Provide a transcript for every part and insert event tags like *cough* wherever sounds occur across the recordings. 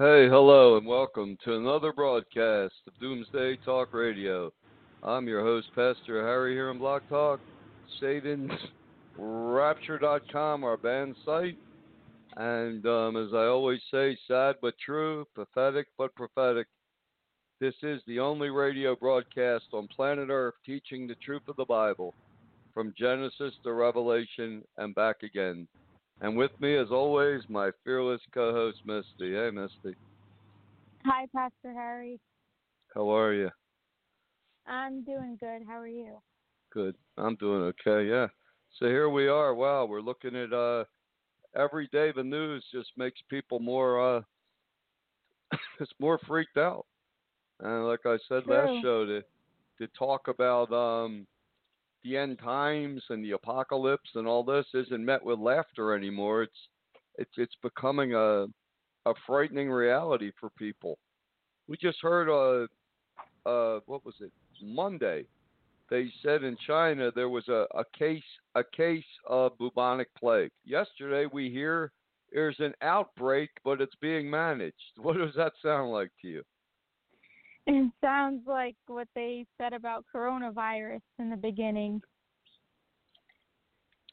Hey, hello, and welcome to another broadcast of Doomsday Talk Radio. I'm your host, Pastor Harry, here on Blog Talk, SatansRapture.com, our band site. And um, as I always say, sad but true, pathetic but prophetic. This is the only radio broadcast on planet Earth teaching the truth of the Bible, from Genesis to Revelation and back again. And with me, as always, my fearless co host, Misty. Hey, Misty. Hi, Pastor Harry. How are you? I'm doing good. How are you? Good. I'm doing okay, yeah. So here we are. Wow, we're looking at uh every day the news just makes people more uh *laughs* it's more freaked out. And like I said last show to to talk about um the end times and the apocalypse and all this isn't met with laughter anymore. It's it's it's becoming a a frightening reality for people. We just heard uh uh what was it? Monday. They said in China there was a, a case a case of bubonic plague. Yesterday we hear there's an outbreak but it's being managed. *laughs* What does that sound like to you? It sounds like what they said about coronavirus in the beginning.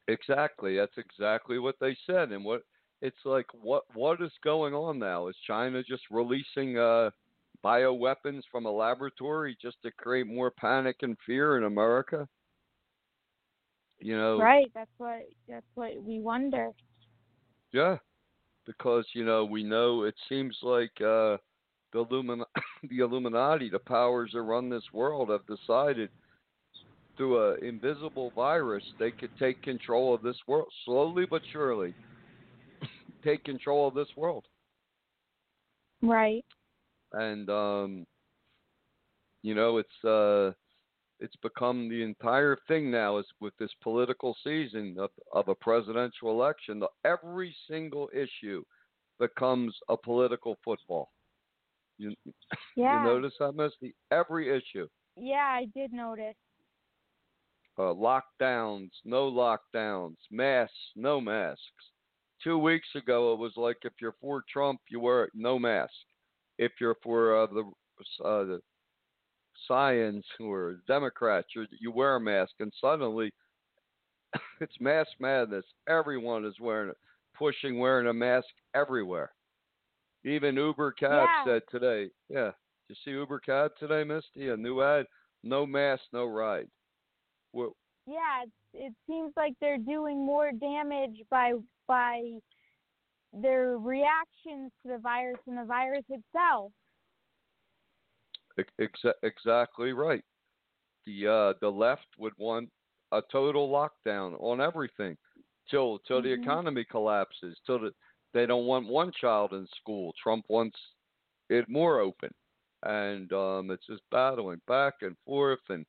Exactly. That's exactly what they said. And what it's like what what is going on now? Is China just releasing uh bioweapons from a laboratory just to create more panic and fear in America? You know, Right. That's what that's what we wonder. Yeah, because you know we know it seems like uh, the Illumin- *coughs* the Illuminati, the powers that run this world, have decided through an invisible virus they could take control of this world slowly but surely. *coughs* take control of this world, Right. and um, you know it's uh, it's become the entire thing now is with this political season of, of a presidential election. Every single issue becomes a political football. You, Yeah. you notice that, Misty? Every issue. Yeah, I did notice. Uh, lockdowns, no lockdowns, masks, no masks. Two weeks ago, it was like if you're for Trump, you wear no mask. If you're for uh, the uh, the science or Democrats, you you wear a mask, and suddenly *laughs* it's mask madness. Everyone is wearing it, pushing wearing a mask everywhere. Even Uber Cab Yeah. said today, yeah. Did you see Uber Cab today, Misty? A new ad: no mask, no ride. Well, Yeah, it, it seems like they're doing more damage by by their reactions to the virus than the virus itself. Exa- exactly right. The uh, the left would want a total lockdown on everything till till the Mhm. economy collapses. Till the, they don't want one child in school. Trump wants it more open. and um, it's just battling back and forth, and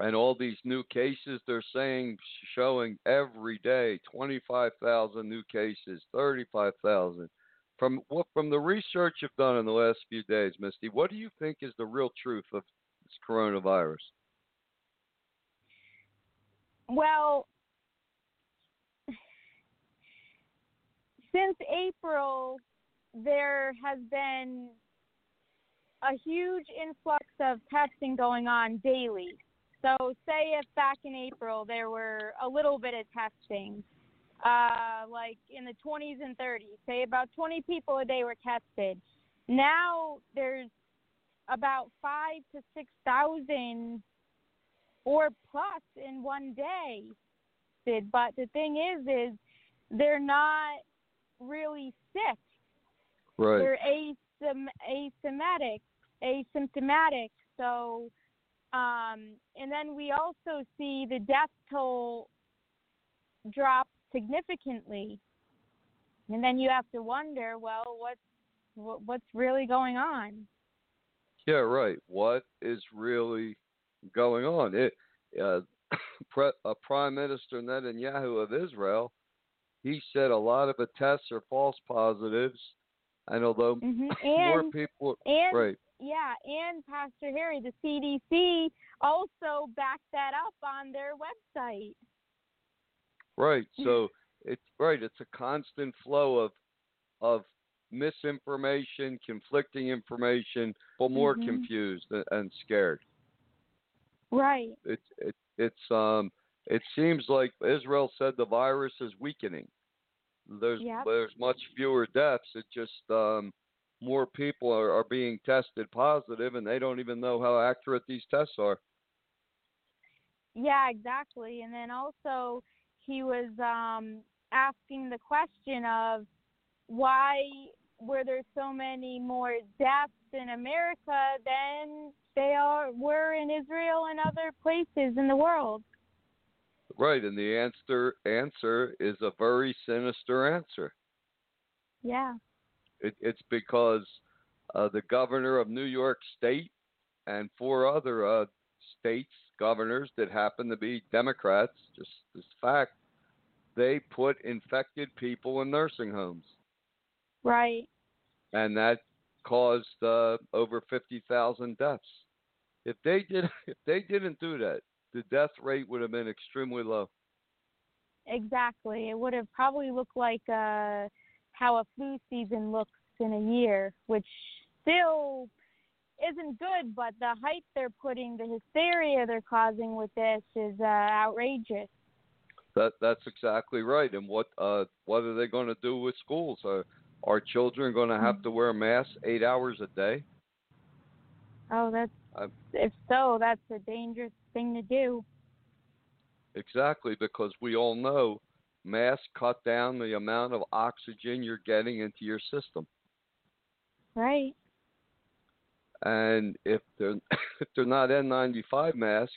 and all these new cases they're saying showing every day 25,000 new cases, 35,000. From what from the research you've done in the last few days, Misty, what do you think is the real truth of this coronavirus? Well, since April, there has been a huge influx of testing going on daily. So, say if back in April there were a little bit of testing, uh, like in the 20s and 30s, say about 20 people a day were tested. Now there's about five to six thousand or plus in one day. But the thing is, is they're not really sick. Right. They're asym- asymptomatic, asymptomatic. So, um, and then we also see the death toll drop significantly. And then you have to wonder, well, what's what, what's really going on? Yeah, right. What is really going on? It, uh, *coughs* pre- uh, Prime Minister Netanyahu of Israel, he said a lot of the tests are false positives, and although hmm *laughs* more people, and right, yeah, and Pastor Harry, the CDC also backed that up on their website. right. So it's right. It's a constant flow of of misinformation, conflicting information, but more Mhm. confused and, and scared. Right. it, it it's um it seems like Israel said the virus is weakening. There's Yep. there's much fewer deaths. It just um more people are, are being tested positive and they don't even know how accurate these tests are. Yeah, exactly. And then also he was um asking the question of why were there so many more deaths in America than they are were in Israel and other places in the world. Right, and the answer answer is a very sinister answer. Yeah. It, it's because uh, the governor of New York State and four other uh, states governors that happen to be Democrats, just this fact, they put infected people in nursing homes, Right. and that caused uh, over fifty thousand deaths. If they did, *laughs* if they didn't do that, the death rate would have been extremely low. Exactly. It would have probably looked like uh, how a flu season looks in a year, which still isn't good, but the hype they're putting, the hysteria they're causing with this is uh, outrageous. That that's exactly right. And what uh what are they going to do with schools? Are are children going to have to wear masks eight hours a day? Oh, that's I'm- if so, that's a dangerous thing to do. Exactly, because we all know masks cut down the amount of oxygen you're getting into your system. Right. And if they're *coughs* if they're not N95 masks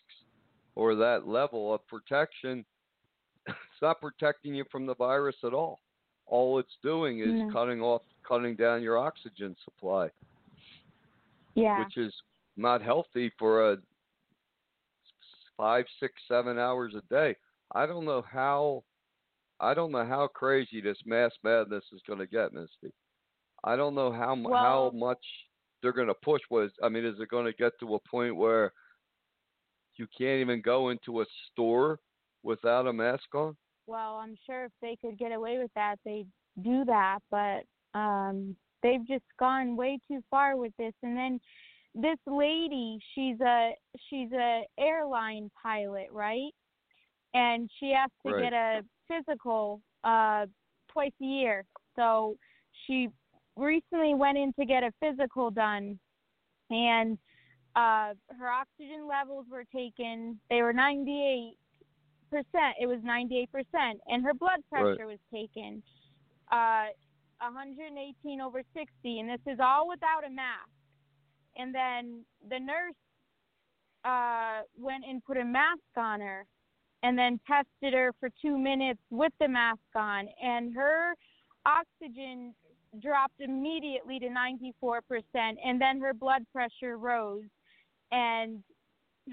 or that level of protection, *coughs* it's not protecting you from the virus at all. All it's doing is No. cutting off, cutting down your oxygen supply, Yeah. which is not healthy for a five, six, seven hours a day. I don't know how, I don't know how crazy this mass madness is going to get, Misty. I don't know how mu- how much they're going to push. Was I mean, is it going to get to a point where you can't even go into a store without a mask on? well, I'm sure if they could get away with that, they'd do that. But um, they've just gone way too far with this. And then this lady, she's a she's a airline pilot, right? And she has to Right. get a physical uh, twice a year. So she recently went in to get a physical done, and uh, her oxygen levels were taken. They were 98 percent. It was 98 percent, and her blood pressure was taken. Uh, 118 over 60, and this is all without a mask. And then the nurse uh, went and put a mask on her, and then tested her for two minutes with the mask on, and her oxygen dropped immediately to 94%, and then her blood pressure rose, and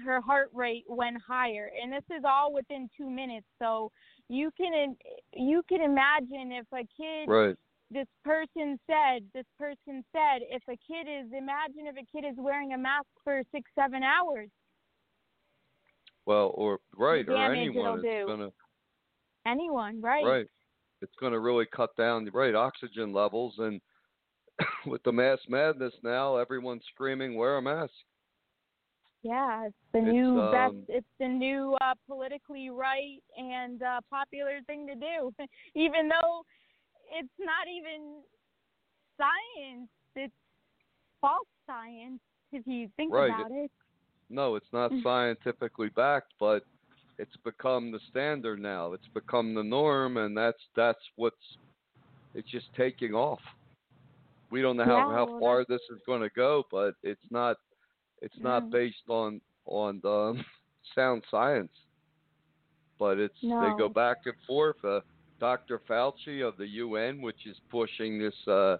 her heart rate went higher. And this is all within two minutes. So you can you can imagine if a kid Right. This person said this person said if a kid is imagine if a kid is wearing a mask for six seven hours Well, or right, or anyone it'll it's do. gonna anyone right right. It's gonna really cut down the right oxygen levels and *coughs* with the mass madness now, everyone's screaming wear a mask. yeah it's the It's, new best um, it's the new uh politically right and uh popular thing to do *laughs* even though it's not even science it's false science if you think Right. about it No, it's not *laughs* scientifically backed, but it's become the standard now. It's become the norm, and that's that's what's it's just taking off. We don't know how, Yeah, how far this is going to go, but it's not it's not No. based on on um, *laughs* sound science. But it's they go back and forth. Uh, Dr. Fauci of the UN, which is pushing this, uh,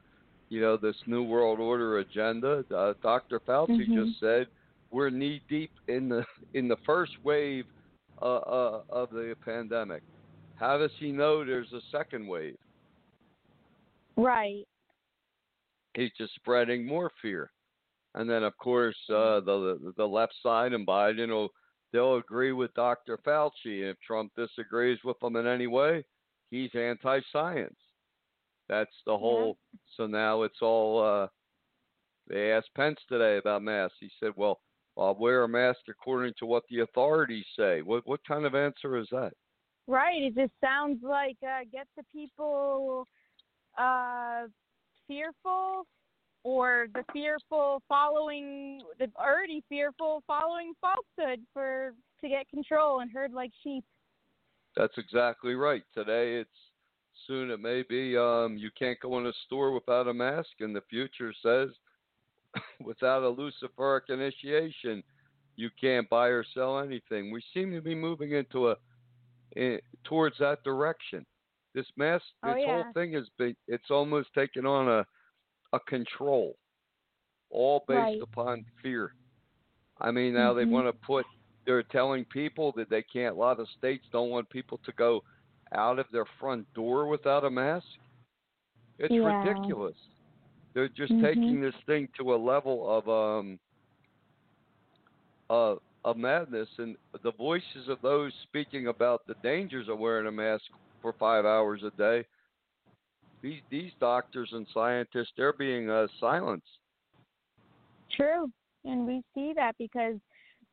you know, this new world order agenda. Uh, Dr. Fauci Mhm. just said we're knee deep in the in the first wave uh, uh, of the pandemic. How does he know there's a second wave? right He's just spreading more fear. And then, of course, uh, the the left side and Biden will they'll agree with Dr. Fauci. If Trump disagrees with them in any way, he's anti-science. That's the whole. So now it's all. Uh, they asked Pence today about masks. He said, "Well, I'll wear a mask according to what the authorities say." What what kind of answer is that? Right. It just sounds like uh, get the people uh, fearful, or the fearful following the already fearful following falsehood for to get control and herd like sheep. That's exactly right. Today it's soon it may be um you can't go in a store without a mask and the future says *laughs* without a luciferic initiation you can't buy or sell anything. We seem to be moving into a in, towards that direction. This mask Oh, this whole thing has been it's almost taken on a a control all based Right. upon fear. I mean now they Mhm. want to put they're telling people that they can't a lot of states don't want people to go out of their front door without a mask. It's Yeah. ridiculous. They're just Mhm. taking this thing to a level of um uh of madness and the voices of those speaking about the dangers of wearing a mask for five hours a day. These these doctors and scientists they're being uh, silenced. True, and we see that because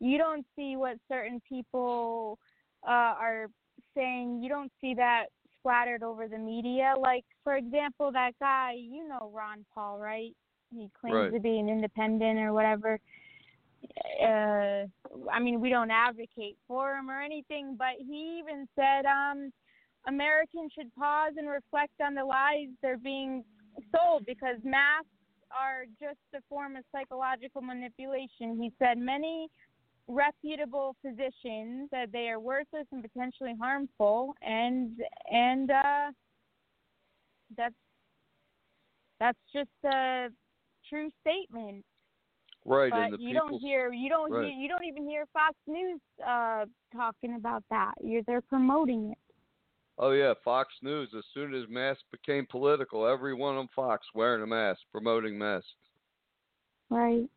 you don't see what certain people uh, are saying. You don't see that splattered over the media. Like, for example, that guy, you know, Ron Paul, right? He claims Right. to be an independent or whatever. Uh, I mean, we don't advocate for him or anything, but he even said, um, Americans should pause and reflect on the lies they're being sold because masks are just a form of psychological manipulation. He said many reputable physicians that they are worthless and potentially harmful, and and uh, that's that's just a true statement. Right, but you people don't hear you don't right. hear you don't even hear Fox News uh, talking about that. You're, they're promoting it. Oh yeah, Fox News. As soon as masks became political, everyone on Fox wearing a mask, promoting masks. Right.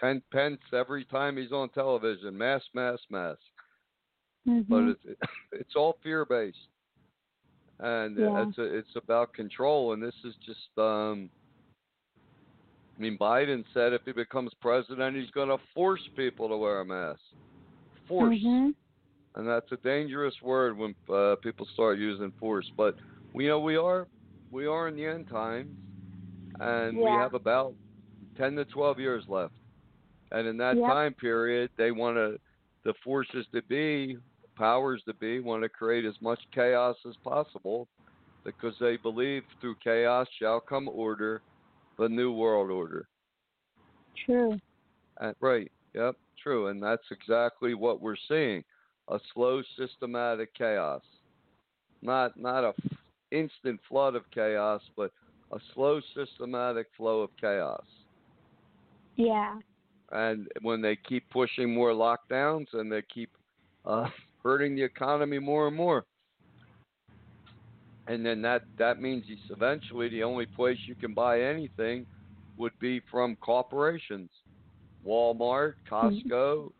Pen, Pence every time he's on television, mask, mask, mask. hmm But it's *laughs* it's all fear based, and Yeah. it's a, it's about control. And this is just um. I mean, Biden said if he becomes president, he's going to force people to wear a mask. Force. hmm and that's a dangerous word when uh, people start using force. But we know we are we are in the end times, and we have about ten to twelve years left. And in that Yep. time period, they want to the forces to be, powers to be, want to create as much chaos as possible, because they believe through chaos shall come order, the new world order. True. Uh, right. Yep. True. And that's exactly what we're seeing: a slow, systematic chaos. Not not a f- instant flood of chaos, but a slow, systematic flow of chaos. Yeah. And when they keep pushing more lockdowns and they keep uh, *laughs* hurting the economy more and more, and then that that means eventually the only place you can buy anything would be from corporations, Walmart, Mm-hmm. Costco,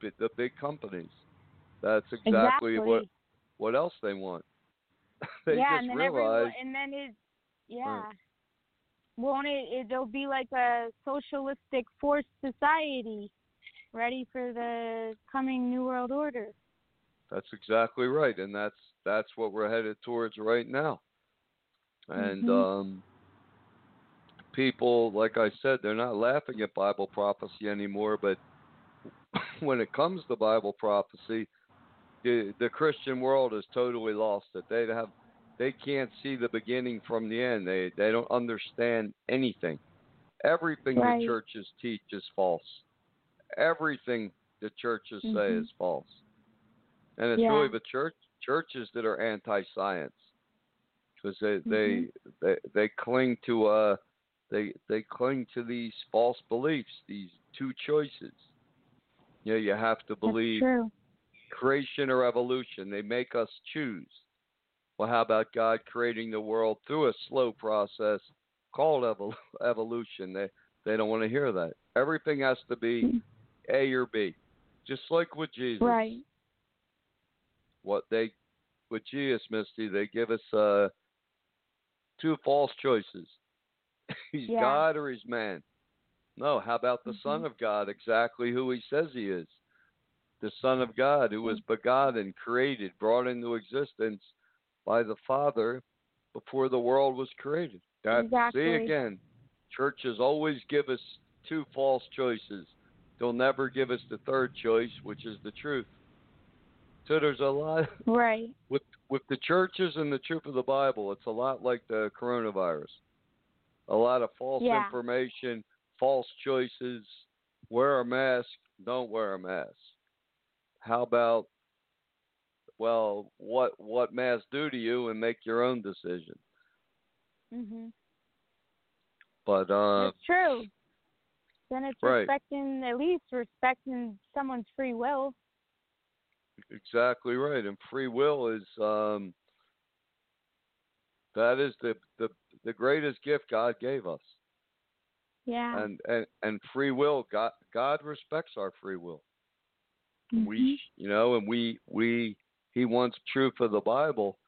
the big companies. That's exactly, Exactly. what what else they want. *laughs* they yeah, just and then realize everyone, and then it, yeah. Won't it? It'll be like a socialistic forced society, ready for the coming new world order. That's exactly right, and that's that's what we're headed towards right now. And Mhm. um, people, like I said, they're not laughing at Bible prophecy anymore. But *coughs* when it comes to Bible prophecy, the the Christian world has totally lost it. They have they can't see the beginning from the end. They they don't understand anything. Everything Right. the churches teach is false. Everything the churches say Mhm. is false. And it's Yeah. really the church churches that are anti-science because they, they they they cling to uh they they cling to these false beliefs, these two choices. You know, you have to believe creation or evolution. They make us choose. Well, how about God creating the world through a slow process called evol- *laughs* evolution? They they don't want to hear that. Everything has to be A or B, just like with Jesus. Right. What they with Jesus, Misty, they give us uh, two false choices. *laughs* he's Yeah. God or he's man. No, how about the Son Mhm. of God? Exactly who he says he is. The Son of God who was begotten, created, brought into existence by the Father before the world was created. That, Exactly. See again, churches always give us two false choices. They'll never give us the third choice, which is the truth. So there's a lot *laughs* Right. with with the churches and the truth of the Bible, it's a lot like the coronavirus. A lot of false Yeah. information, false choices. Wear a mask, don't wear a mask. How about well, what what masks do to you and make your own decision. Mhm. But uh It's true. Then it's right. respecting, at least respecting someone's free will. Exactly right. And free will is um that is the the the greatest gift God gave us. Yeah. And and and free will God God respects our free will. Mhm. We you know, and we we he wants truth of the Bible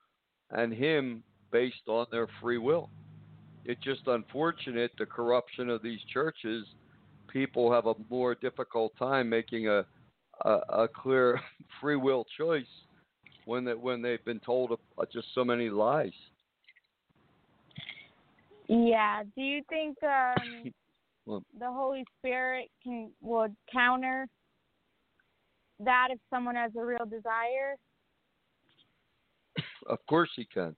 and him based on their free will. It's just unfortunate the corruption of these churches. People have a more difficult time making a a, a clear *laughs* free will choice when they, when they've been told uh, just so many lies. Yeah. Do you think um, *coughs* Well- the Holy Spirit can would counter that if someone has a real desire? Of course he can.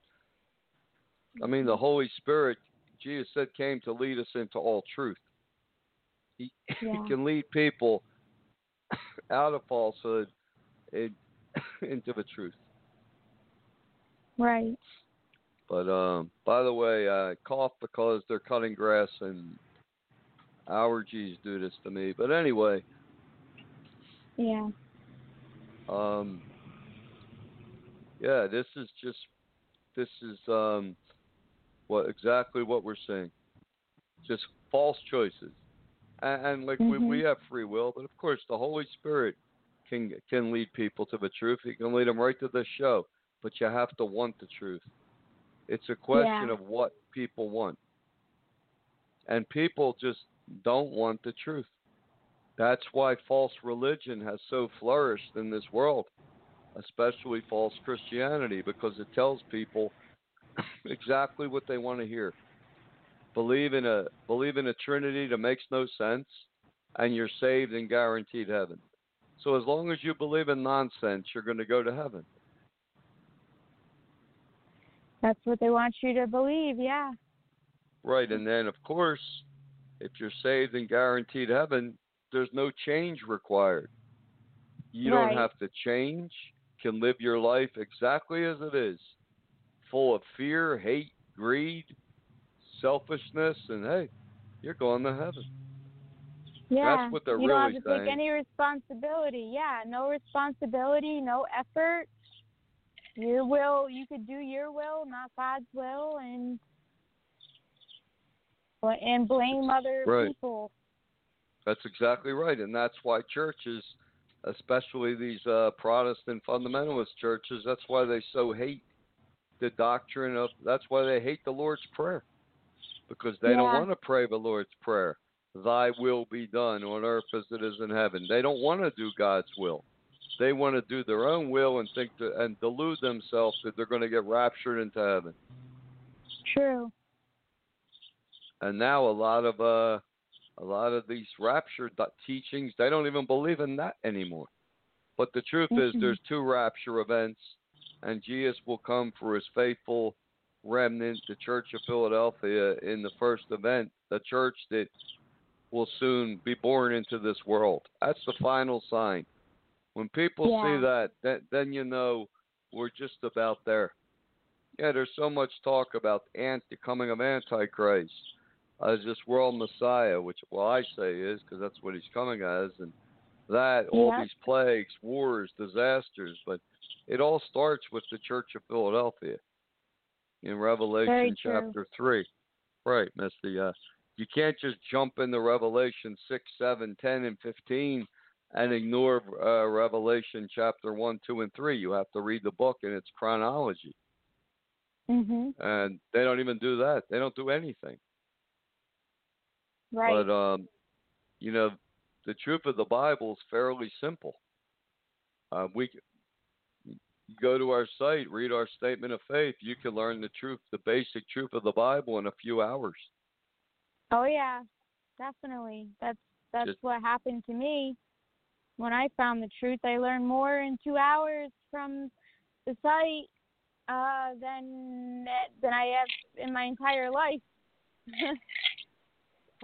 I mean, the Holy Spirit, Jesus said, came to lead us into all truth. He, *laughs* Yeah. he can lead people *coughs* out of falsehood and *coughs* into the truth. Right. But um, by the way, I cough because they're cutting grass and allergies do this to me. But anyway, Yeah. um, yeah, this is just this is um, what exactly what we're seeing. Just false choices, and, and like we, Mhm. we have free will, but of course the Holy Spirit can can lead people to the truth. He can lead them right to the show, but you have to want the truth. It's a question Yeah. of what people want, and people just don't want the truth. That's why false religion has so flourished in this world, especially false Christianity, because it tells people *coughs* exactly what they want to hear. Believe in a believe in a Trinity that makes no sense, and you're saved and guaranteed heaven. So as long as you believe in nonsense, you're going to go to heaven. That's what they want you to believe. Yeah. Right, and then of course, if you're saved and guaranteed heaven, there's no change required. You Right. don't have to change. Can live your life exactly as it is, full of fear, hate, greed, selfishness, and hey, you're going to heaven. Yeah. what they're you really don't have to saying. take any responsibility. Yeah, no responsibility, no effort. Your will, you could do your will, not God's will, and and blame other Right. people. That's exactly right, and that's why churches, especially these uh, Protestant fundamentalist churches, that's why they so hate the doctrine of. That's why they hate the Lord's prayer, because they don't want to pray the Lord's prayer. Thy will be done on earth as it is in heaven. They don't want to do God's will. They want to do their own will and think to, and delude themselves that they're going to get raptured into heaven. True. and now a lot of uh a lot of these rapture teachings they don't even believe in that anymore. But the truth is Mhm. there's two rapture events and jesus will come for his faithful remnant the church of philadelphia in the first event the church that will soon be born into this world. That's the final sign. When people Yeah. see that then, then you know we're just about there. Yeah there's so much talk about ant the coming of antichrist as this world Messiah, which well I say is because that's what he's coming as, and that all Yeah. these plagues, wars, disasters, but it all starts with the Church of Philadelphia in Revelation chapter three. Right, Misty. Uh, you can't just jump into Revelation six, seven, ten, and fifteen and ignore uh, Revelation chapter one, two, and three. You have to read the book in its chronology, Mhm. and they don't even do that. They don't do anything. Right. But um, you know, the truth of the Bible is fairly simple. Uh, we go to our site, read our statement of faith. You can learn the truth, the basic truth of the Bible in a few hours. oh yeah, definitely. That's that's Just- what happened to me. When I found the truth, I learned more in two hours from the site uh, than than I have in my entire life. *laughs*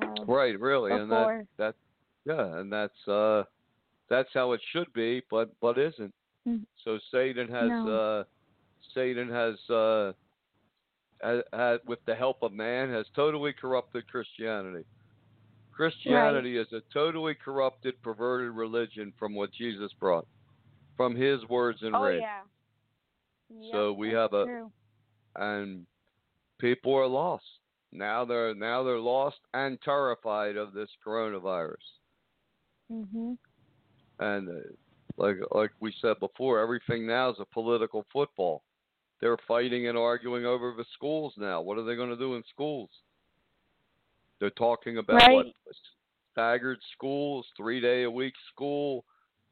So, Right, really, and that that yeah, and that's uh, that's how it should be, but but isn't. Mm. So Satan has No. uh, Satan has uh, has, has, with the help of man, has totally corrupted Christianity. Christianity is a totally corrupted, perverted religion from what Jesus brought, from His words and oh read. yeah. Yep, So we have a- true. and people are lost. Now they're now they're lost and terrified of this coronavirus. Mhm. And uh, like like we said before, everything now is a political football. They're fighting and arguing over the schools now. What are they going to do in schools? They're talking about what staggered schools, three day a week school,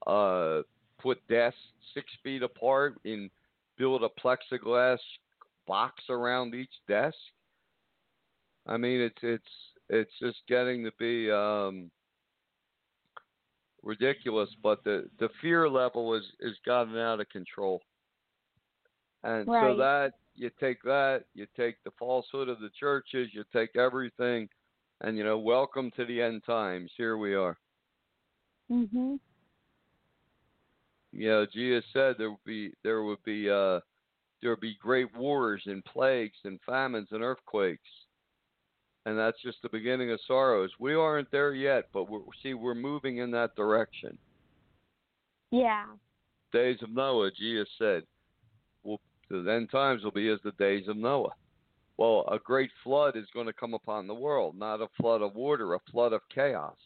uh, put desks six feet apart, and build a plexiglass box around each desk. I mean, it's it's it's just getting to be um, ridiculous. But the the fear level is is gotten out of control, and so that you take that, you take the falsehood of the churches, you take everything, and you know, welcome to the end times. Here we are. Mhm. You know, Jesus said there would be there would be uh there would be great wars and plagues and famines and earthquakes. And that's just the beginning of sorrows. We aren't there yet, but we're see we're moving in that direction. Yeah. Days of Noah, Jesus said, will the end times will be as the days of Noah. Well, a great flood is going to come upon the world, not a flood of water, a flood of chaos.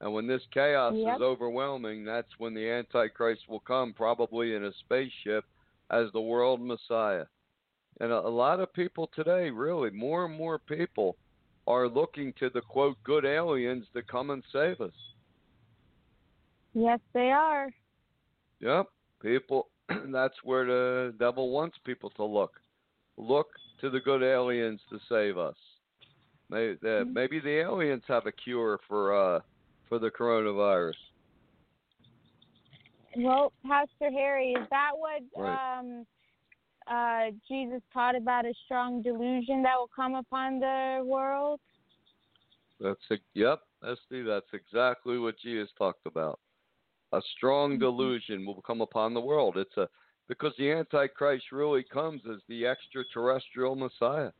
And when this chaos Yep. is overwhelming, that's when the Antichrist will come, probably in a spaceship, as the world Messiah. And a, a lot of people today, really, more and more people are looking to the quote good aliens to come and save us. Yes, they are. Yep, people. *clears throat* That's where the devil wants people to look. Look to the good aliens to save us. Maybe, uh, maybe the aliens have a cure for uh, for the coronavirus. Well, Pastor Harry, is that what Right. um uh Jesus taught about a strong delusion that will come upon the world? That's a, yep, Misty. That's exactly what Jesus talked about. A strong Mhm. delusion will come upon the world. It's a because the Antichrist really comes as the extraterrestrial Messiah.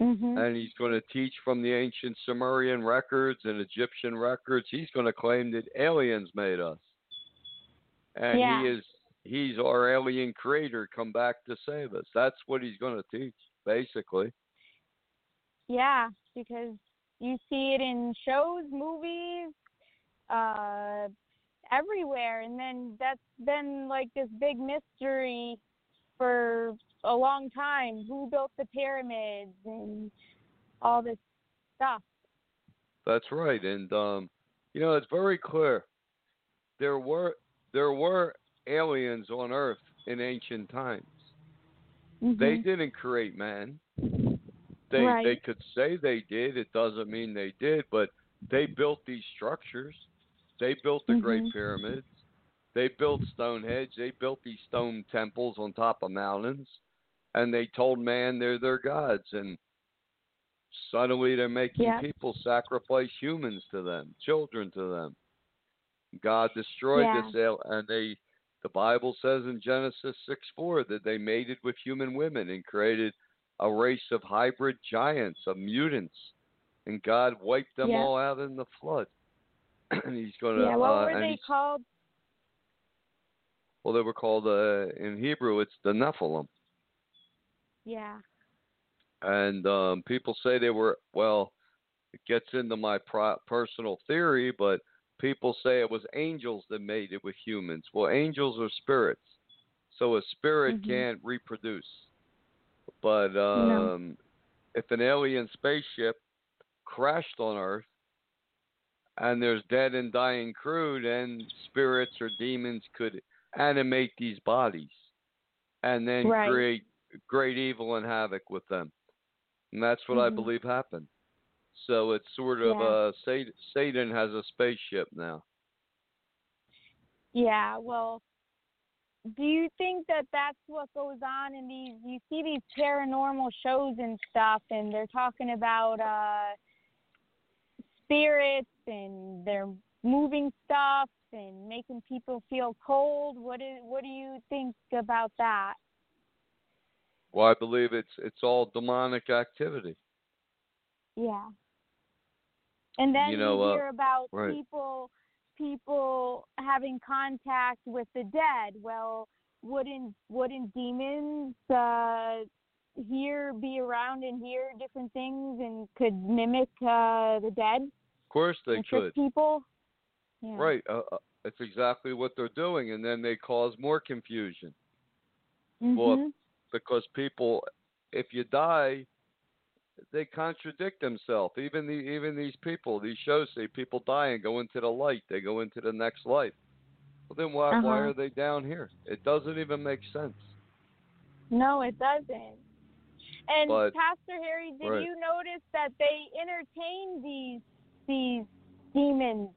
Mhm. and he's going to teach from the ancient Sumerian records and Egyptian records. He's going to claim that aliens made us, and Yeah. he is he's our alien creator come back to save us. That's what he's going to teach, basically. Yeah, because you see it in shows, movies, uh, everywhere, and then that's been like this big mystery for a long time. Who built the pyramids and all this stuff? That's right, and um, you know it's very clear. There were there were aliens on Earth in ancient times. They Mhm. didn't create man. They Right. they could say they did. It doesn't mean they did, but they built these structures. They built the Great Mhm. Pyramids. They built Stonehenge. They built these stone temples on top of mountains, and they told man they're their gods. And suddenly they're making Yeah. people sacrifice humans to them, children to them. God destroyed Yeah. this, and they. The Bible says in Genesis six four that they mated with human women and created a race of hybrid giants, of mutants, and God wiped them Yeah. all out in the flood. *clears throat* and He's going to. Yeah, what uh, were they called? well, they were called uh, in Hebrew. It's the Nephilim, Yeah. and um, people say they were. Well, it gets into my pro- personal theory, but people say it was angels that made it with humans. Well, angels are spirits, so a spirit Mhm. can't reproduce. But No. um, if an alien spaceship crashed on Earth and there's dead and dying crew, then spirits or demons could animate these bodies and then Right. create great evil and havoc with them. And that's what I Mhm. believe happened. So it's sort of Yeah. uh Satan, Satan has a spaceship now. Yeah, well, do you think that that's what goes on in these? You see these paranormal shows and stuff, and they're talking about uh spirits and they're moving stuff and making people feel cold. What is? What do you think about that? Well, I believe it's it's all demonic activity. Yeah. And then You know, uh, hear about right. people people having contact with the dead. Well, wouldn't wouldn't demons uh hear be around and hear different things and could mimic uh the dead Of course they could. people? Yeah. Right. Uh, uh, it's exactly what they're doing, and then they cause more confusion well, Mhm. because people, if you die, they contradict themselves. Even the even these people, these shows say people die and go into the light. They go into the next life. Well, then why why Uh-huh. are they down here? It doesn't even make sense. No, it doesn't. And But- Pastor Harry, did right. you notice that they entertain these these demons?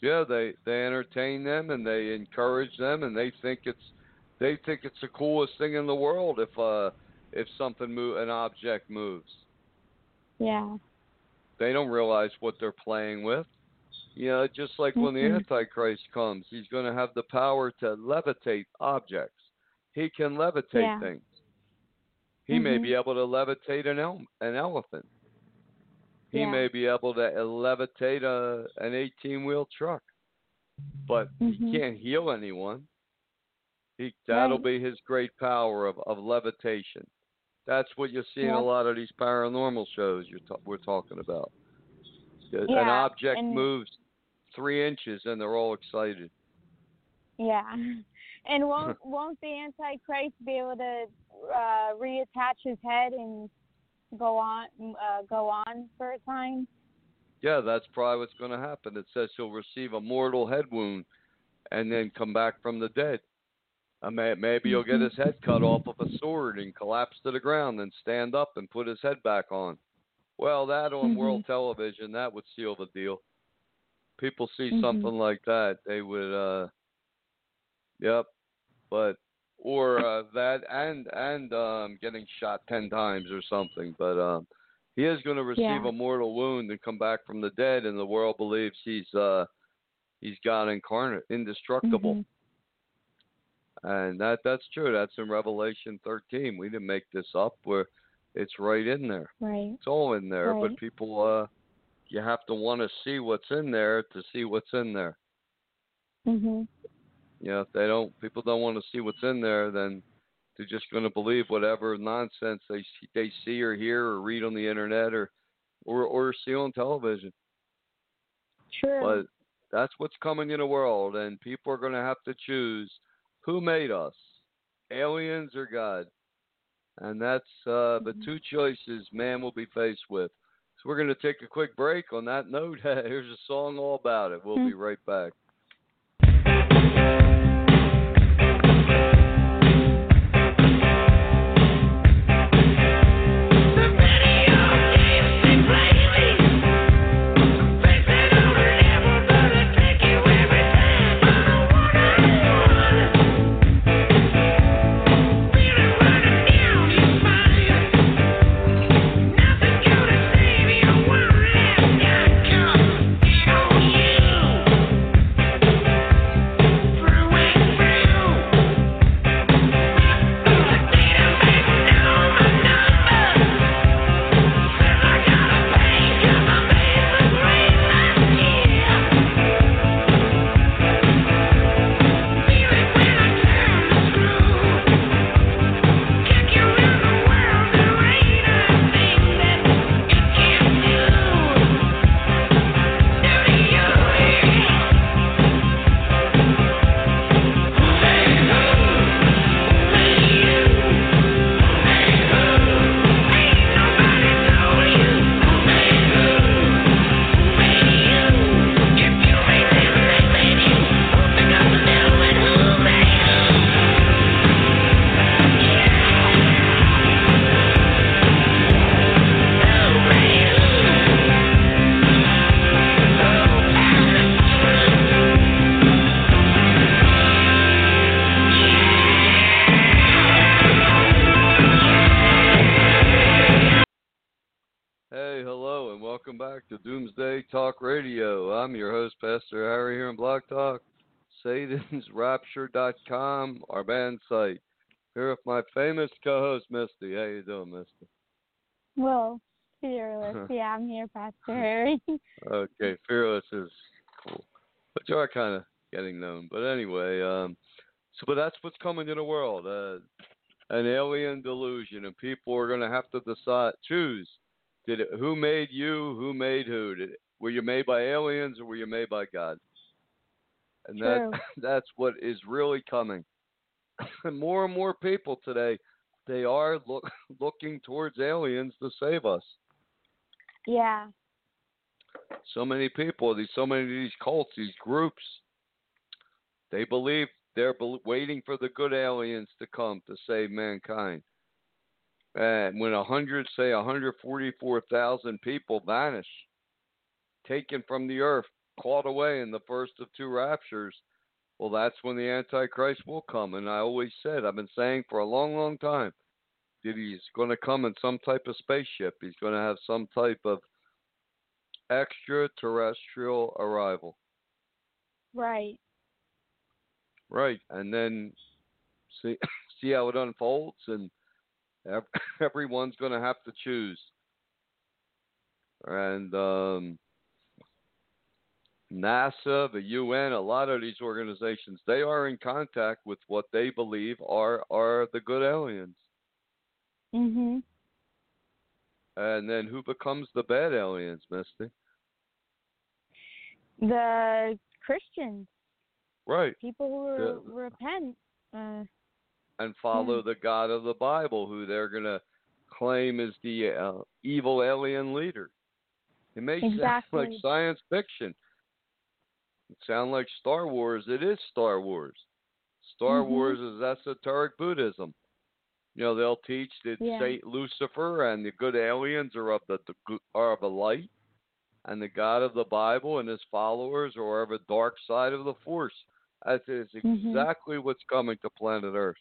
Yeah, they they entertain them and they encourage them, and they think it's they think it's the coolest thing in the world if uh if something move an object moves. Yeah. They don't realize what they're playing with. You know, just like when the Mhm. Antichrist comes, he's going to have the power to levitate objects. He can levitate Yeah. things. He may Mhm. be able to levitate an el- an elephant. He Yeah. may be able to uh, levitate a an 18 wheel truck, but Mhm. he can't heal anyone. He that'll Right. be his great power of of levitation. That's what you see in Yeah. a lot of these paranormal shows you're ta- we're talking about. An object and- moves three inches and they're all excited. Yeah. *laughs* And won't won't the Antichrist be able to uh, reattach his head and go on uh, go on for a time? Yeah, that's probably what's going to happen. It says he'll receive a mortal head wound and then come back from the dead. I may, maybe he'll get his head cut off with a sword and collapse to the ground and stand up and put his head back on. Well, that on Mhm. world television, that would seal the deal. People see Mhm. something like that, they would, uh, yep. But or uh, that and and um, getting shot ten times or something. But um, he is going to receive Yeah. a mortal wound and come back from the dead, and the world believes he's uh, he's God incarnate, indestructible. Mhm. And that that's true. That's in Revelation 13. We didn't make this up. Where It's right in there. Right. It's all in there, Right. but people uh you have to want to see what's in there to see what's in there. Mhm. You know, if they don't people don't want to see what's in there, then they're just going to believe whatever nonsense they see, they see or hear or read on the internet or or or see on television. True. But that's what's coming in the world, and people are going to have to choose who made us, aliens or God. And that's uh, the Mhm. two choices man will be faced with. So we're going to take a quick break. On that note, *laughs* here's a song all about it. We'll be right back. Radio. I'm your host, Pastor Harry, here on Blog Talk, SatansRapture.com, *laughs* our band site. Here with my famous co-host, Misty. How you doing, Misty? Well, fearless. *laughs* yeah, I'm here, Pastor Harry. *laughs* Okay, Fearless is cool, but you are kind of getting known. But anyway, um, so but that's what's coming to the world, uh, an alien delusion, and people are going to have to decide, choose, did it, who made you, who made who? Did were you made by aliens or were you made by God? And that *laughs* that's what is really coming. and *laughs* more and more people today, they are look, *laughs* looking towards aliens to save us yeah. so many people, these so many of these cults, these groups, they believe they're bel waiting for the good aliens to come to save mankind. And when a hundred, say, a hundred forty-four thousand people vanish, taken from the earth, caught away in the first of two raptures, well, that's when the Antichrist will come. And I always said, I've been saying for a long, long time, that he's going to come in some type of spaceship. He's going to have some type of extraterrestrial arrival. Right. Right. And then see *coughs* see how it unfolds and *laughs* everyone's going to have to choose. And um NASA, the UN, a lot of these organizations, they are in contact with what they believe are are the good aliens. Mhm. And then who becomes the bad aliens, Misty? The Christians, Right. people who re- repent. Uh, and follow Yeah. the God of the Bible, who they're going to claim is the uh, evil alien leader. It may sound *laughs* Exactly. like science fiction. It sound like Star Wars. It is Star Wars. Star Mhm. Wars is esoteric Buddhism. You know, they'll teach that Yeah. Saint Lucifer and the good aliens are of the, are of the light, and the God of the Bible and his followers are of the dark side of the Force. That is Mhm. exactly what's coming to planet Earth.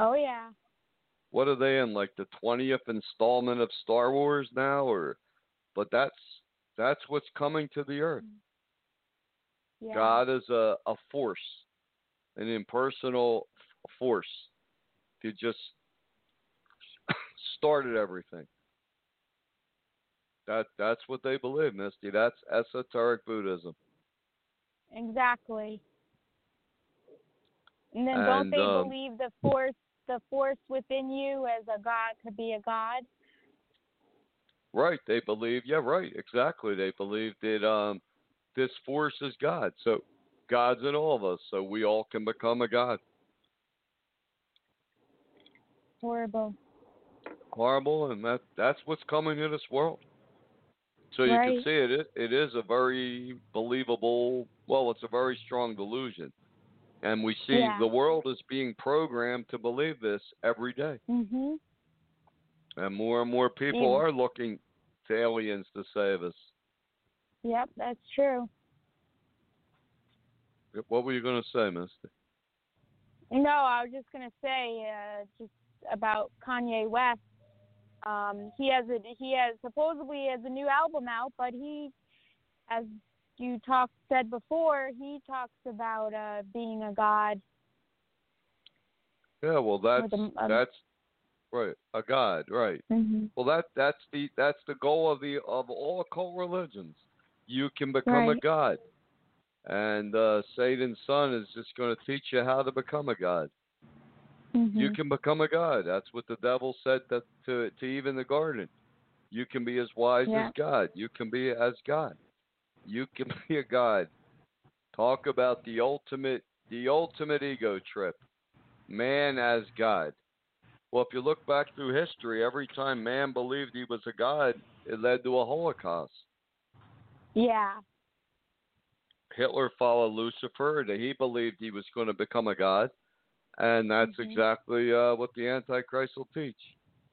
oh yeah. what are they in like the 20th installment of Star Wars now or but that's that's what's coming to the earth. Yeah. God is a a force, an impersonal force to just *coughs* started everything. That that's what they believe, Misty. That's esoteric Buddhism. Exactly. And then don't they um, believe the force the force within you as a god could be a god? Right. They believe, yeah, right, exactly. They believe that um, this force is God. So God's in all of us, so we all can become a God. Horrible. Horrible, and that that's what's coming to this world. So you Right. can see it, it. It is a very believable. Well, it's a very strong delusion, and we see Yeah. the world is being programmed to believe this every day, Mhm. and more and more people Yeah. are looking to aliens to save us. Yep, that's true. What were you going to say, Misty? No, I was just gonna say uh, just about Kanye West. Um, he has a he has supposedly has a new album out, but he, as you talked said before, he talks about uh, being a god. Yeah, well, that's a- that's right, a god, right? Mm-hmm. Well, that that's the that's the goal of the of all occult religions. You can become a god, and uh, Satan's son is just going to teach you how to become a god. Mm-hmm. You can become a god. That's what the devil said that to to Eve in the garden. You can be as wise Yeah. as God. You can be as God. You can *laughs* be a god. Talk about the ultimate the ultimate ego trip. Man as God. Well, if you look back through history, every time man believed he was a god, it led to a Holocaust. Yeah. Hitler followed Lucifer. That he believed he was going to become a god, and that's Mhm. exactly uh, what the Antichrist will teach.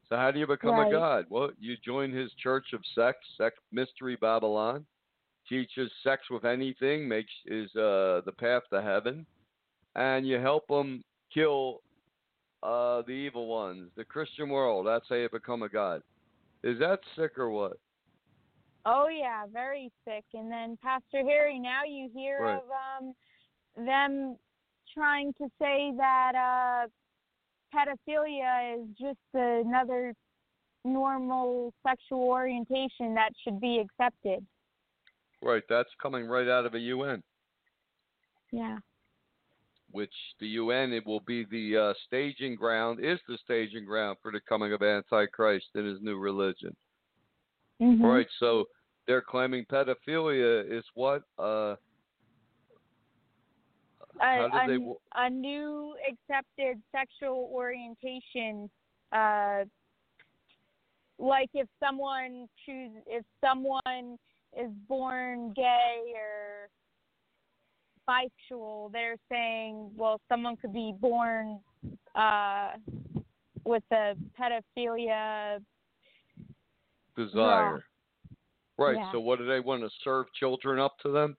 So, how do you become Right. a god? Well, you join his church of sex, sex mystery Babylon. Teaches sex with anything, makes is uh, the path to heaven, and you help them kill uh, the evil ones, the Christian world. That's how you become a god. Is that sick or what? Oh yeah, very sick. And then Pastor Harry, now you hear Right. of um them trying to say that uh pedophilia is just another normal sexual orientation that should be accepted. Right, that's coming right out of the UN. Yeah. which the UN it will be the uh, staging ground is the staging ground for the coming of Antichrist and his new religion. Mhm. Right, so they're claiming pedophilia is what uh A, how did a, wo- a new accepted sexual orientation uh like if someone choose if someone is born gay or bisexual they're saying well someone could be born uh with a pedophilia desire. Right, Yeah. so what do they want to serve children up to them?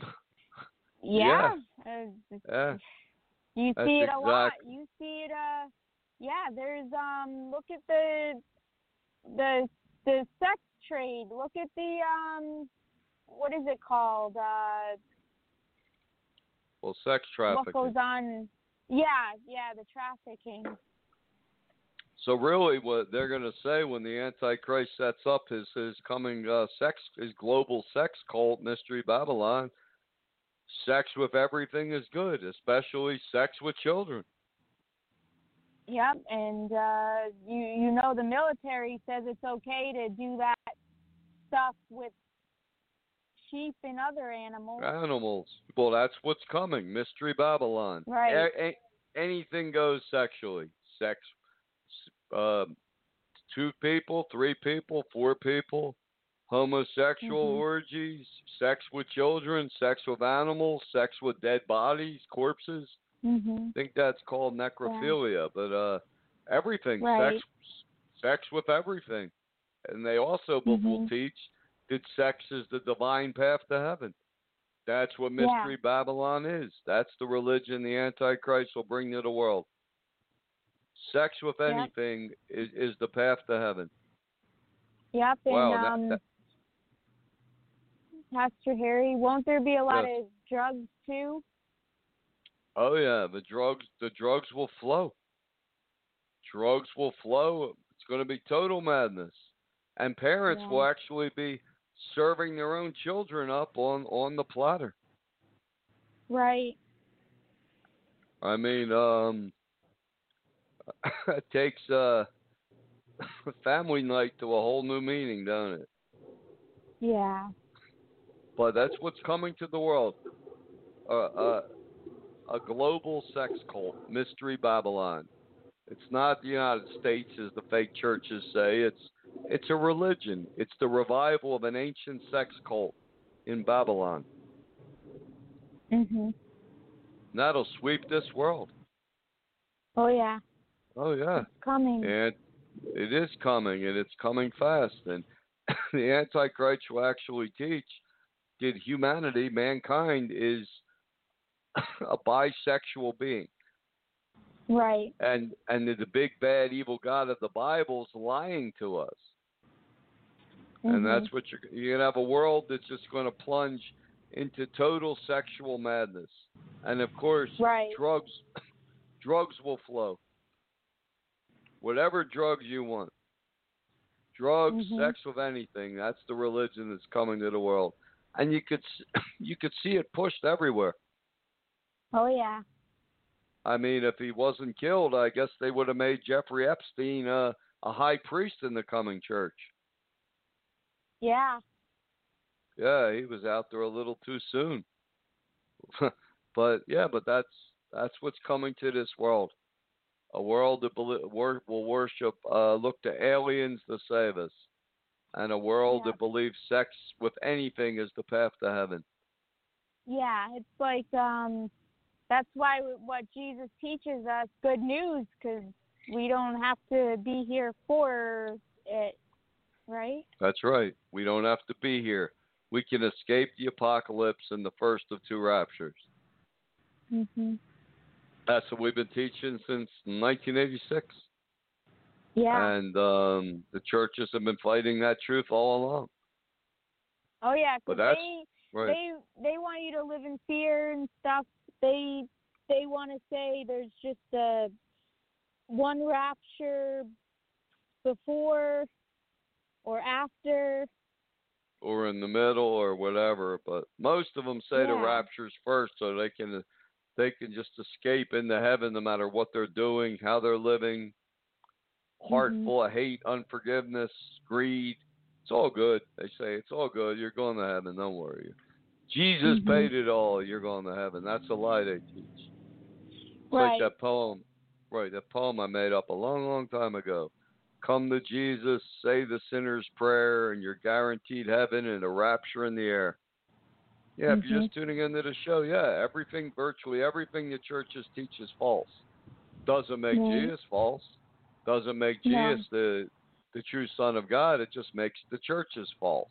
*laughs* yeah, Uh, Yeah. You That's see it a lot. You see it. Uh, yeah. There's um. Look at the the the sex trade. Look at the um. What is it called? Uh, Well, sex trafficking. what goes on? Yeah, yeah. The trafficking. So really, what they're going to say when the Antichrist sets up his his coming uh, sex his global sex cult, Mystery Babylon, sex with everything is good, especially sex with children. Yep. And uh, you you know the military says it's okay to do that stuff with sheep and other animals. Animals. Well, that's what's coming. Mystery Babylon. Right. A- a- anything goes sexually. Sex. Um, two people, three people, four people. Homosexual Mhm. orgies, sex with children, sex with animals, sex with dead bodies, corpses. Mhm. I think that's called necrophilia, but uh, everything, Right. sex, sex with everything, and they also will- will teach that sex is the divine path to heaven. That's what Yeah. mystery Babylon is. That's the religion the Antichrist will bring to the world. Sex with Yep. anything is, is the path to heaven. Yep, and Wow, um, that- Pastor Harry, won't there be a lot Yes. of drugs too? Oh yeah, the drugs the drugs will flow. drugs will flow. It's going to be total madness, and parents Yeah. will actually be serving their own children up on on the platter. Right. I mean, um, *laughs* takes uh, *laughs* family night to a whole new meaning, doesn't it? Yeah. But that's what's coming to the world. Uh, uh, a global sex cult, Mystery Babylon. It's not the United States, as the fake churches say. It's it's a religion. It's the revival of an ancient sex cult in Babylon. Mhm. That'll sweep this world. Oh yeah. Oh yeah. It's coming. And it is coming, and it's coming fast. And *coughs* the Antichrist will actually teach that humanity, mankind, is *coughs* a bisexual being. Right. And and the big bad evil God of the Bible is lying to us. And Mhm. that's what you're you're gonna have a world that's just gonna plunge into total sexual madness. And of course Right. drugs *coughs* drugs will flow. Whatever drugs you want. Drugs, Mhm. sex with anything, that's the religion that's coming to the world. And you could *coughs* you could see it pushed everywhere. Oh yeah. I mean, if he wasn't killed, I guess they would have made Jeffrey Epstein uh, a high priest in the coming church. Yeah. Yeah, he was out there a little too soon. *laughs* but yeah, but that's that's what's coming to this world. A world that will worship, uh, look to aliens to save us, and a world Yeah. that believes sex with anything is the path to heaven. Yeah. It's like um, that's why what Jesus teaches us good news because we don't have to be here for it, right? That's right. We don't have to be here. We can escape the apocalypse in the first of two raptures. Mhm. That's what we've been teaching since 1986. Yeah. And um, the churches have been fighting that truth all along. oh yeah. 'cause but that's- they Right. they they want you to live in fear and stuff. They they want to say there's just a one rapture before or after. or in the middle or whatever. But most of them say the rapture's first, so they can they can just escape into heaven no matter what they're doing, how they're living. Heart Mhm. full of hate, unforgiveness, greed. It's all good. They say it's all good. You're going to heaven. Don't worry. Jesus Mhm. paid it all. You're going to heaven. That's a lie they teach. Right. like that poem, right? That poem I made up a long, long time ago. Come to Jesus, say the sinner's prayer, and you're guaranteed heaven and a rapture in the air. Yeah, if you're Mhm. just tuning into the show, yeah, everything, virtually everything the churches teach is false. Doesn't make Right. Jesus false. Doesn't make No. Jesus the the true Son of God. It just makes the churches false.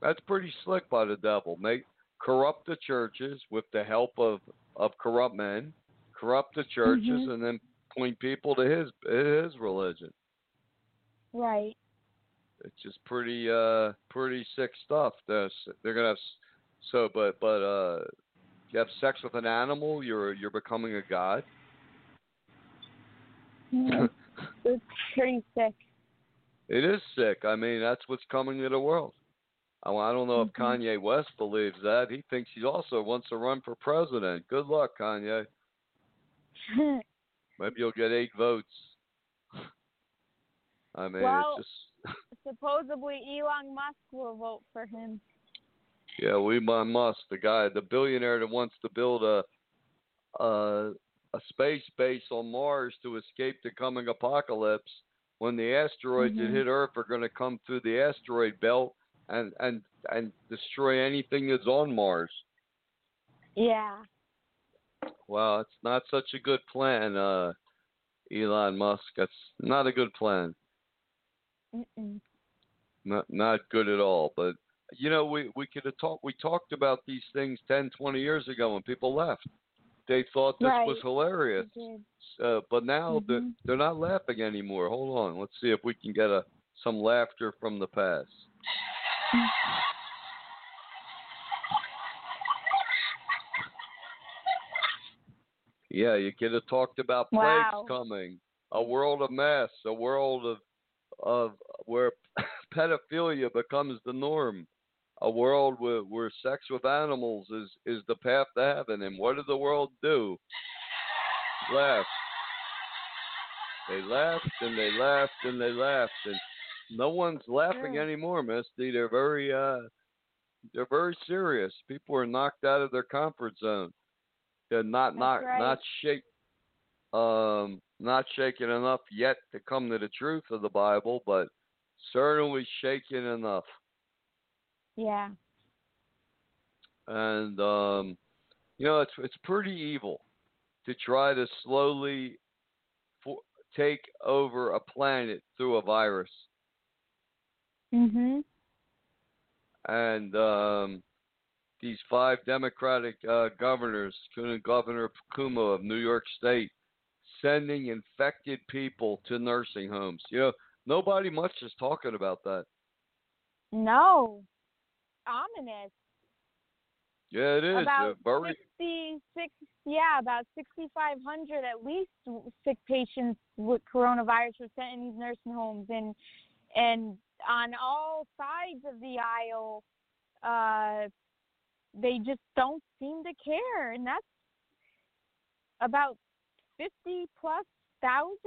That's pretty slick by the devil. Make corrupt the churches with the help of of corrupt men, corrupt the churches, Mhm. and then point people to his his religion. Right. It's just pretty uh pretty sick stuff. They're, they're gonna have so, but but uh, you have sex with an animal, you're you're becoming a god. Yeah. *laughs* it's pretty sick. It is sick. I mean, that's what's coming to the world. I, I don't know if Mhm. Kanye West believes that. He thinks he also wants to run for president. Good luck, Kanye. *laughs* Maybe you'll get eight votes. *laughs* I mean, Well- it's just Supposedly Elon Musk will vote for him. yeah. We Elon Musk, the guy, the billionaire that wants to build a a a space base on Mars to escape the coming apocalypse. When the asteroids that Mhm. hit Earth are going to come through the asteroid belt and and and destroy anything that's on Mars. Yeah. Well, it's not such a good plan, uh, Elon Musk. That's not a good plan. Mm-mm. Not not good at all. But you know, we we could have talked. We talked about these things 10, 20 years ago when people left. They thought this was hilarious. Uh, but now they're, Mhm. they're not laughing anymore. Hold on, let's see if we can get a some laughter from the past. Yeah, you could have talked about Wow. plagues coming, a world of mess, a world of of where *laughs* pedophilia becomes the norm, a world where, where sex with animals is is the path to heaven. And what did the world do? Laugh. They laughed and they laughed and they laughed, and no one's laughing anymore, Misty. They're very uh, they're very serious. People are knocked out of their comfort zone. They're not That's not right. not shake um not shaken enough yet to come to the truth of the Bible, but certainly shaken enough. Yeah. And um you know it's it's pretty evil to try to slowly for, take over a planet through a virus. Mhm. and um, these five Democratic uh, governors, including Governor Cuomo of New York State, sending infected people to nursing homes. You know, nobody much is talking about that. No. Ominous. Yeah, it is. about very, 66 yeah about 6500 at least sick patients with coronavirus were sent in these nursing homes and and on all sides of the aisle uh they just don't seem to care and that's about 50 plus thousand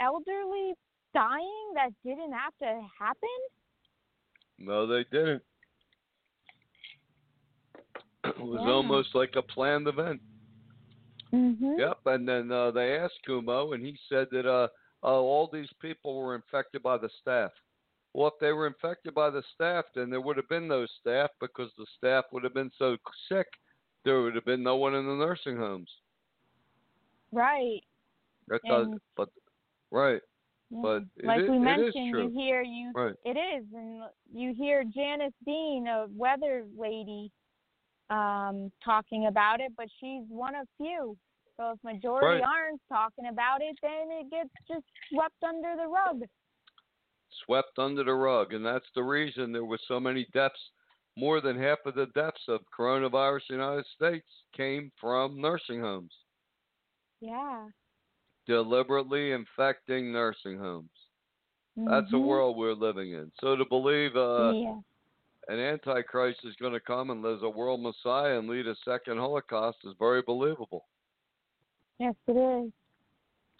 elderly dying that didn't have to happen no, they didn't. It was Yeah. almost like a planned event. mhm Yep, and then uh, they asked Cuomo, and he said that uh, uh, all these people were infected by the staff. Well, if they were infected by the staff, then there would have been no staff because the staff would have been so sick. There would have been no one in the nursing homes. right That does, but right, Yeah. But like is- we mentioned, you hear you right. it is, and you hear Janice Dean, a weather lady, um, talking about it, but she's one of few. So if majority Right. aren't talking about it, then it gets just swept under the rug. Swept under the rug, and that's the reason there were so many deaths. More than half of the deaths of coronavirus in the United States came from nursing homes. Yeah. Deliberately infecting nursing homes. That's the Mhm. world we're living in. So to believe uh, yeah. an antichrist is going to come and as a world messiah and lead a second Holocaust is very believable. Yes, it is.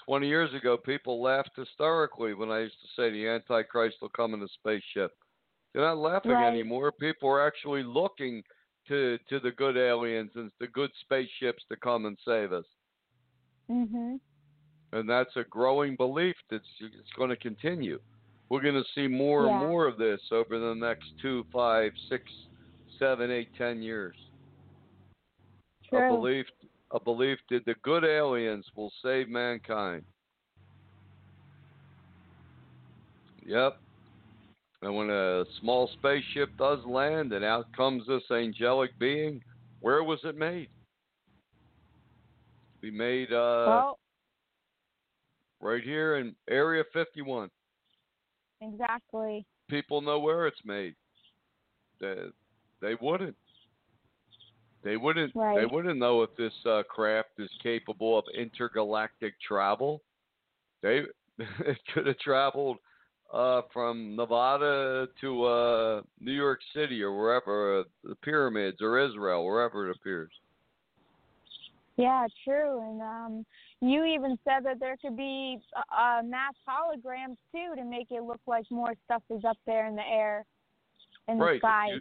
20 years ago, people laughed hysterically when I used to say the antichrist will come in a spaceship. They're not laughing Right. anymore. People are actually looking to to the good aliens and the good spaceships to come and save us. Mhm. And that's a growing belief that's it's going to continue. We're going to see more Yeah. and more of this over the next two, five, six, seven, eight, ten years. A belief, a belief that the good aliens will save mankind. Yep. And when a small spaceship does land and out comes this angelic being, where was it made? We made uh, well, right here in Area 51. exactly. People know where it's made. They, they wouldn't. They wouldn't. They wouldn't know if this uh, craft is capable of intergalactic travel. They *laughs* it could have traveled uh, from Nevada to uh, New York City or wherever, uh, the pyramids or Israel, wherever it appears. Yeah, true. And um, you even said that there could be uh, uh, mass holograms too to make it look like more stuff is up there in the air, in right. the sky. you-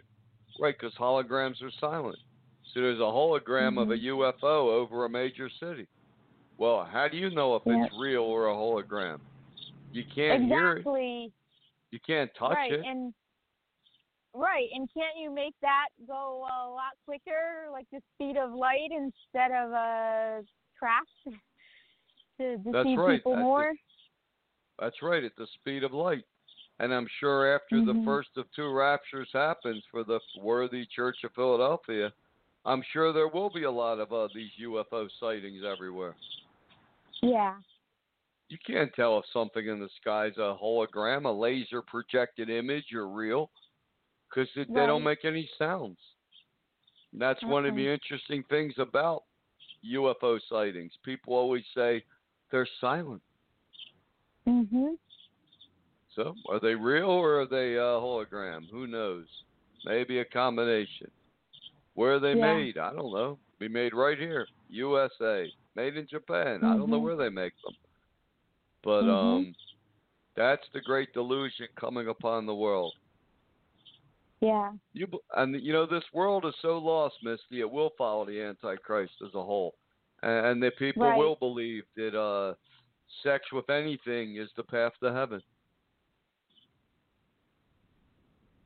right, because holograms are silent. So there's a hologram of a Mhm. UFO over a major city. Well, how do you know if Yeah. it's real or a hologram? You can't hear it. exactly. You can't touch right, it. and right, and can't you make that go a lot quicker, like the speed of light instead of a crash *laughs* to deceive right. people That's more? That's right, at the speed of light. And I'm sure after the Mhm. first of two raptures happens for the worthy Church of Philadelphia, I'm sure there will be a lot of uh, these UFO sightings everywhere. Yeah. You can't tell if something in the sky is a hologram, a laser projected image, or real, because they don't make any sounds. And that's one of the interesting things about UFO sightings. People always say they're silent. Mm-hmm. So, are they real or are they a hologram? Who knows? Maybe a combination. Where are they Yeah. made? I don't know. Be made right here, USA. Made in Japan. I don't know Mhm. where they make them. But Mhm. um, that's the great delusion coming upon the world. Yeah. You and you know this world is so lost, Misty. It will follow the Antichrist as a whole, and, and the people Right. will believe that uh, sex with anything is the path to heaven.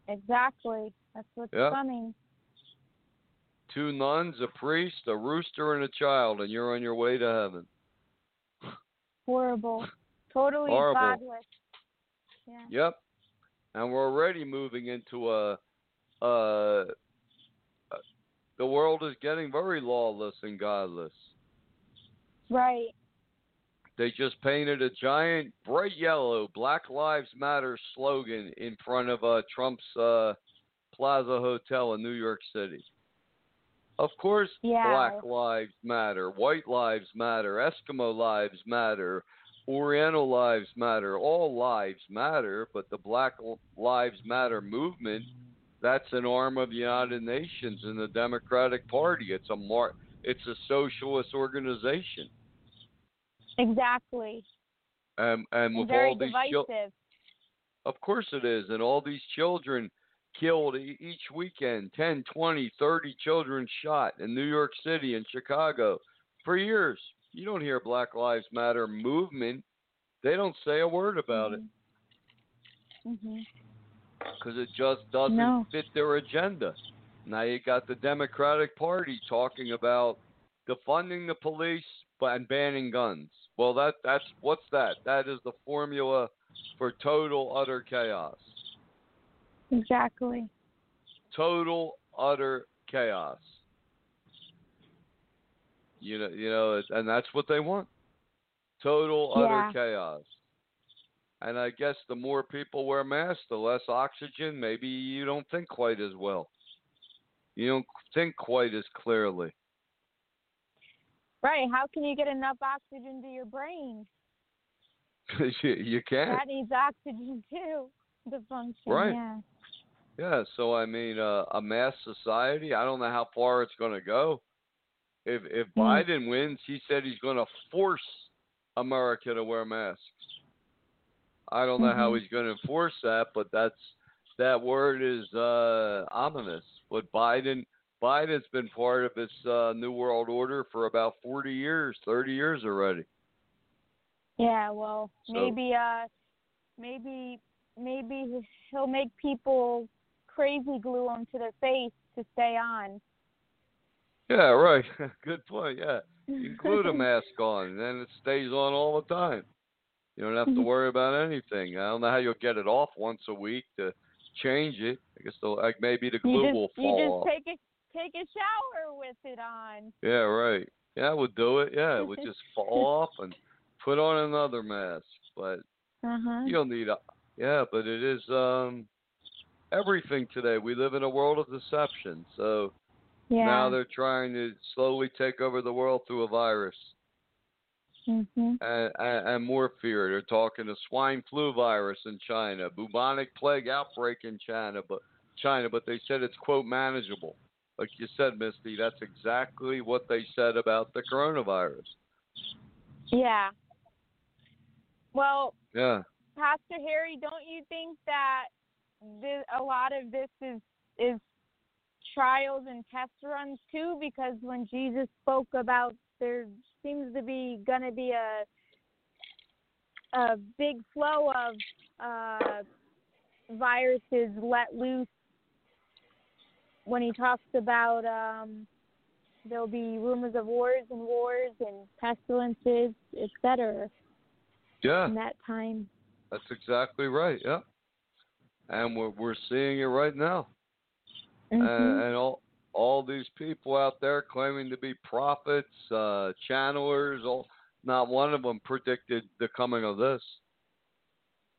Exactly. That's what's Yeah. coming. Two nuns, a priest, a rooster, and a child, and you're on your way to heaven. *laughs* Horrible. Totally Horrible. godless. Yeah. Yep. And we're already moving into a, uh, the world is getting very lawless and godless. Right. They just painted a giant bright yellow Black Lives Matter slogan in front of uh, Trump's uh, Plaza Hotel in New York City. Of course, Yeah. Black Lives Matter, White Lives Matter, Eskimo Lives Matter, Oriental Lives Matter. All lives matter, but the Black Lives Matter movement, that's an arm of the United Nations and the Democratic Party. It's a mar- it's a socialist organization. Exactly. Um, and with very all these divisive. chil- of course it is, and all these children killed each weekend 10, 20, 30 children shot in New York City and Chicago for years. You don't hear Black Lives Matter movement. They don't say a word about it Mhm. because it just doesn't No. fit their agenda. Now you got the Democratic Party talking about defunding the police but and banning guns. Well, that that's what's that? That is the formula for total utter chaos. Exactly. Total utter chaos. You know, you know, and that's what they want. Total utter Yeah. chaos. And I guess the more people wear masks, the less oxygen. Maybe you don't think quite as well. You don't think quite as clearly. Right. How can you get enough oxygen to your brain? *laughs* you, you can't. That needs oxygen *laughs* too to function. Right. Yeah. Yeah, so I mean, uh, a mass society. I don't know how far it's going to go. If if Hmm. Biden wins, he said he's going to force America to wear masks. I don't know how Mhm. he's going to enforce that, but that's that word is uh, ominous. But Biden Biden's been part of this uh, new world order for about forty years, thirty years already. Yeah. Well, So- maybe uh, maybe maybe he'll make people crazy glue them to their face to stay on. Yeah, right. *laughs* Good point. Yeah. *laughs* You glue the mask on, and then it stays on all the time. You don't have to worry about anything. I don't know how you'll get it off once a week to change it. I guess the, like maybe the glue you just will you fall just off. take a take a shower with it on. Yeah, right. Yeah, it would do it. Yeah, it would just *laughs* fall off and put on another mask. But Uh huh. you don't need a. Yeah, but it is um everything today. We live in a world of deception. So Yeah. now they're trying to slowly take over the world through a virus. mhm. and, and, and more fear. They're talking the swine flu virus in China, bubonic plague outbreak in China, but China, but they said it's quote manageable. Like you said, Misty, that's exactly what they said about the coronavirus. Yeah. Well, Yeah, Pastor Harry, don't you think that this, a lot of this is is trials and test runs too? Because when Jesus spoke about there seems to be going to be a a big flow of uh, viruses let loose. When he talks about um, there'll be rumors of wars and wars and pestilences, etc. yeah, In that time. that's exactly right. Yeah, and we're we're seeing it right now. Mhm. and, and all all these people out there claiming to be prophets, uh, channelers, all not one of them predicted the coming of this.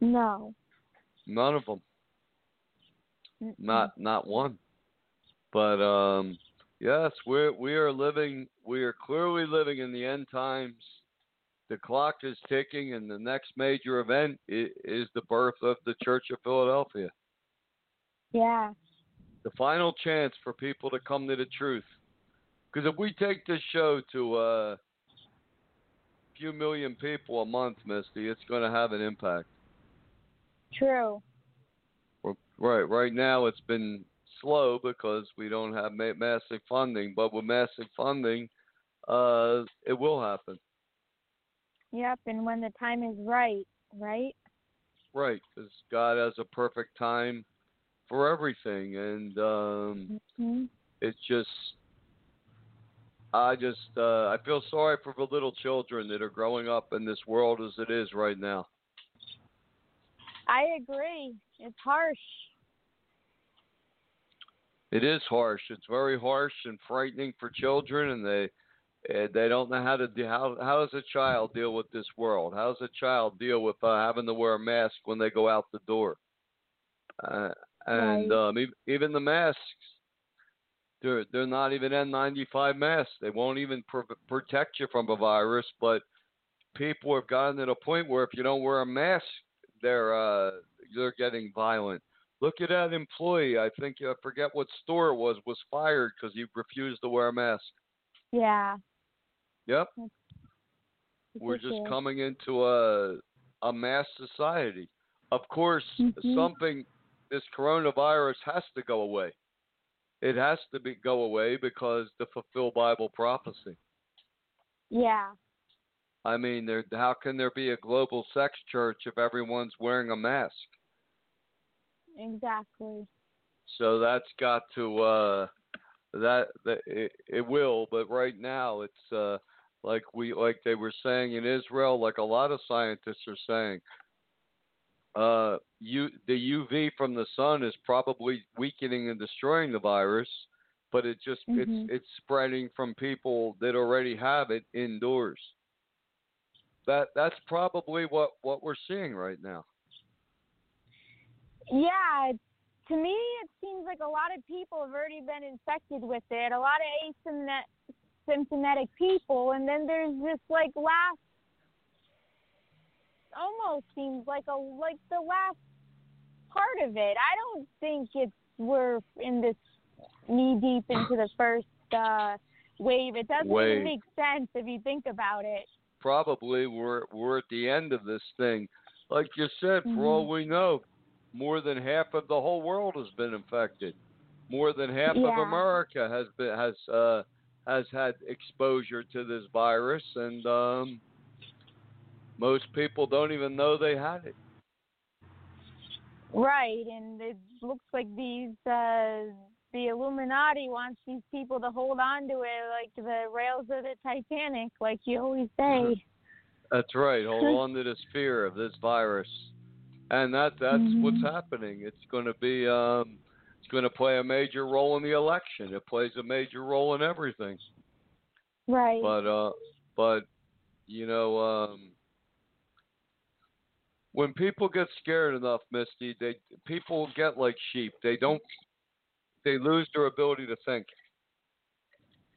no. None of them. Mm-mm. Not not one. But um, Yes, we're we are living. We are clearly living in the end times. The clock is ticking, and the next major event is, is the birth of the Church of Philadelphia. Yeah. The final chance for people to come to the truth. Because if we take this show to uh, a few million people a month, Misty, it's going to have an impact. True. Right. Right now, it's been slow because we don't have ma- massive funding. But with massive funding, uh, it will happen. Yep. And when the time is right, right? Right. Because God has a perfect time for everything, and um, hmm it's just. I just uh, I feel sorry for the little children that are growing up in this world as it is right now. I agree. It's harsh. It is harsh. It's very harsh and frightening for children, and they eh, they don't know how to do how how does a child deal with this world? How does a child deal with uh, having to wear a mask when they go out the door? Uh, and Right. um, ev- even the masks, they're they're not even N95 masks. They won't even pr- protect you from a virus. But people have gotten to the point where if you don't wear a mask, they're uh, they're getting violent. Look at that employee. I think I forget what store it was was fired because he refused to wear a mask. Yeah. Yep, we're just coming into a a mass society. Of course, Mhm. something this coronavirus has to go away. It has to be go away because to fulfill Bible prophecy. Yeah. I mean, there. How can there be a global sex church if everyone's wearing a mask? Exactly. So that's got to uh that that it, it will, but right now it's uh like we like they were saying in Israel, like a lot of scientists are saying, uh you the UV from the sun is probably weakening and destroying the virus, but it just Mhm. it's it's spreading from people that already have it indoors. That that's probably what what we're seeing right now. Yeah. To me, it seems like a lot of people have already been infected with it. A lot of asymptomatic people, and then there's this like last, almost seems like a like the last part of it. I don't think it's we're in this knee deep into the first uh wave. It doesn't Wave. even make sense if you think about it. probably we're we're at the end of this thing. Like you said, for all we know, more than half of the whole world has been infected. More than half of America has been has uh has had exposure to this virus and um most people don't even know they had it. Right, and it looks like these uh the Illuminati wants these people to hold on to it like the rails of the Titanic, like you always say. *laughs* That's right. Hold on to this fear of this virus. And that that's what's Mhm. happening. It's going to be um it's going to play a major role in the election. It plays a major role in everything. Right. But uh but you know um when people get scared enough, Misty, they people get like sheep. They don't they lose their ability to think.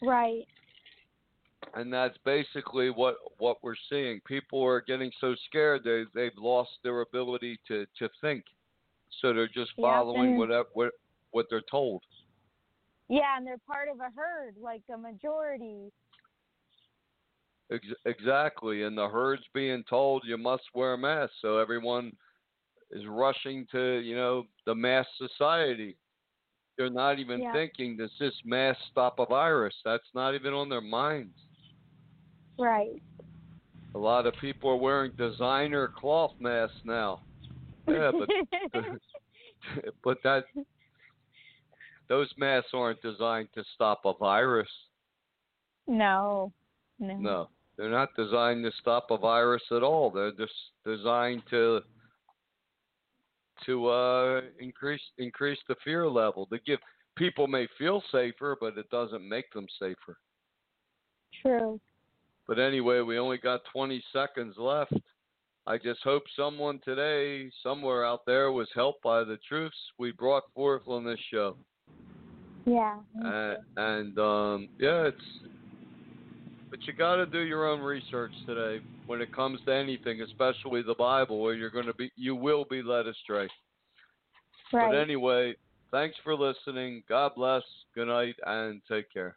right. And that's basically what what we're seeing. People are getting so scared they they've lost their ability to to think, so they're just Yeah, following and- whatever what what they're told. Yeah, and they're part of a herd, like a majority. Ex- exactly, and the herd's being told you must wear a mask, so everyone is rushing to you know the mass society. They're not even Yeah. thinking, does this mask stop a virus? That's not even on their minds. Right. A lot of people are wearing designer cloth masks now. Yeah, but *laughs* *laughs* but that those masks aren't designed to stop a virus. no. No. No, they're not designed to stop a virus at all. They're just designed to to uh, increase increase the fear level. To give people may feel safer, but it doesn't make them safer. True. But anyway, we only got 20 seconds left. I just hope someone today, somewhere out there, was helped by the truths we brought forth on this show. Yeah. Uh, and um, yeah, it's but you got to do your own research today when it comes to anything, especially the Bible, where you're going to be you will be led astray. right. But anyway, thanks for listening. God bless. Good night and take care.